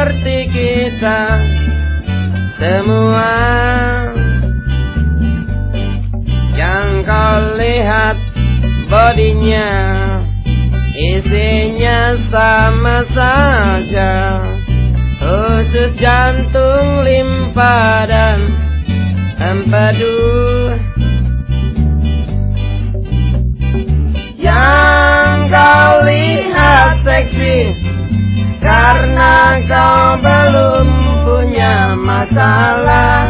seperti kita semua. Yang kau lihat bodinya Isinya sama saja. Khusus jantung, limpa dan empedu masalah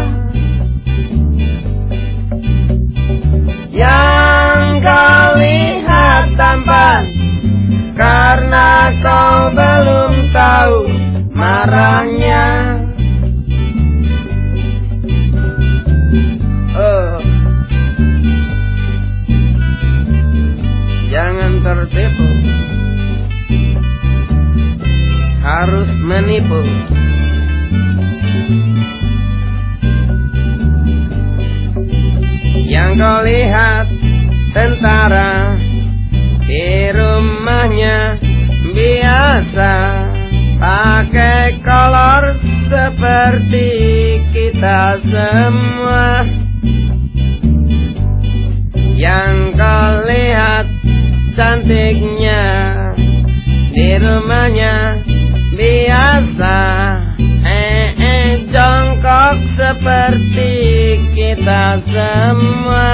Yang kau lihat tampan Karena kau belum tahu marahnya. Oh. Jangan tertipu. Harus menipu Yang kau lihat tentara Di rumahnya biasa Pakai kolor seperti kita semua. Yang kau lihat cantiknya Di rumahnya biasa semua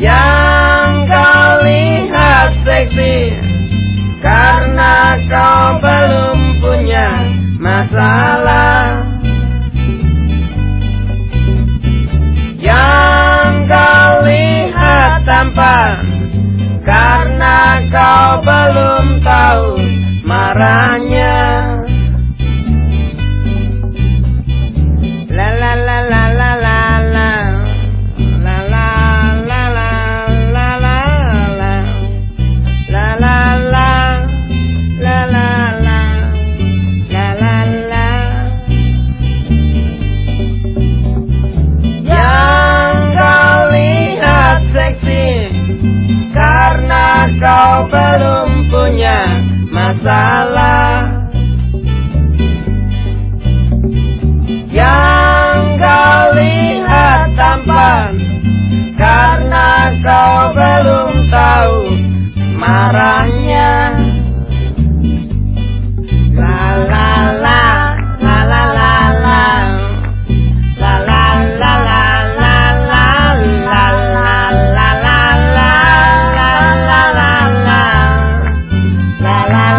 Yang kau lihat seksi karena kau belum punya masalah. Yang kau lihat tampan Karena kau belum tahu marahnya kau belum punya masalah. Yang kau lihat tampan Karena kau belum tahu marahnya la la